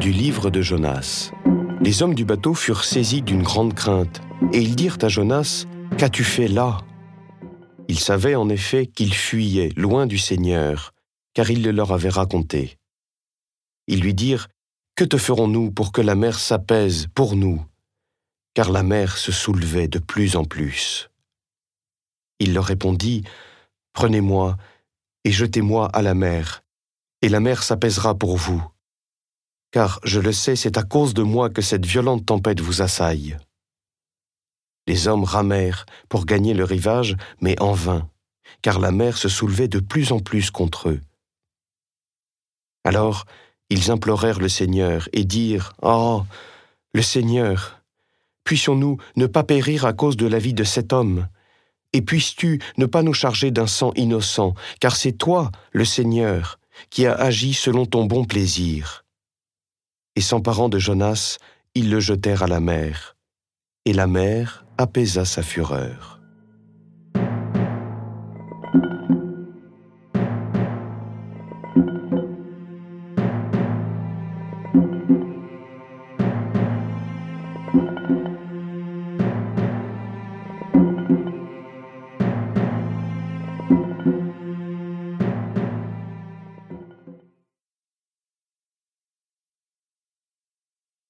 Du livre de Jonas. Les hommes du bateau furent saisis d'une grande crainte, et ils dirent à Jonas, Qu'as-tu fait là? Ils savaient en effet qu'il fuyait loin du Seigneur, car il le leur avait raconté. Ils lui dirent, Que te ferons-nous pour que la mer s'apaise pour nous? Car la mer se soulevait de plus en plus. Il leur répondit, Prenez-moi et jetez-moi à la mer, et la mer s'apaisera pour vous. Car, je le sais, c'est à cause de moi que cette violente tempête vous assaille. Les hommes ramèrent pour gagner le rivage, mais en vain, car la mer se soulevait de plus en plus contre eux. Alors, ils implorèrent le Seigneur et dirent Oh, le Seigneur, puissions-nous ne pas périr à cause de la vie de cet homme? Et puisses-tu ne pas nous charger d'un sang innocent, car c'est toi, le Seigneur, qui as agi selon ton bon plaisir. Et s'emparant de Jonas, ils le jetèrent à la mer, et la mer apaisa sa fureur.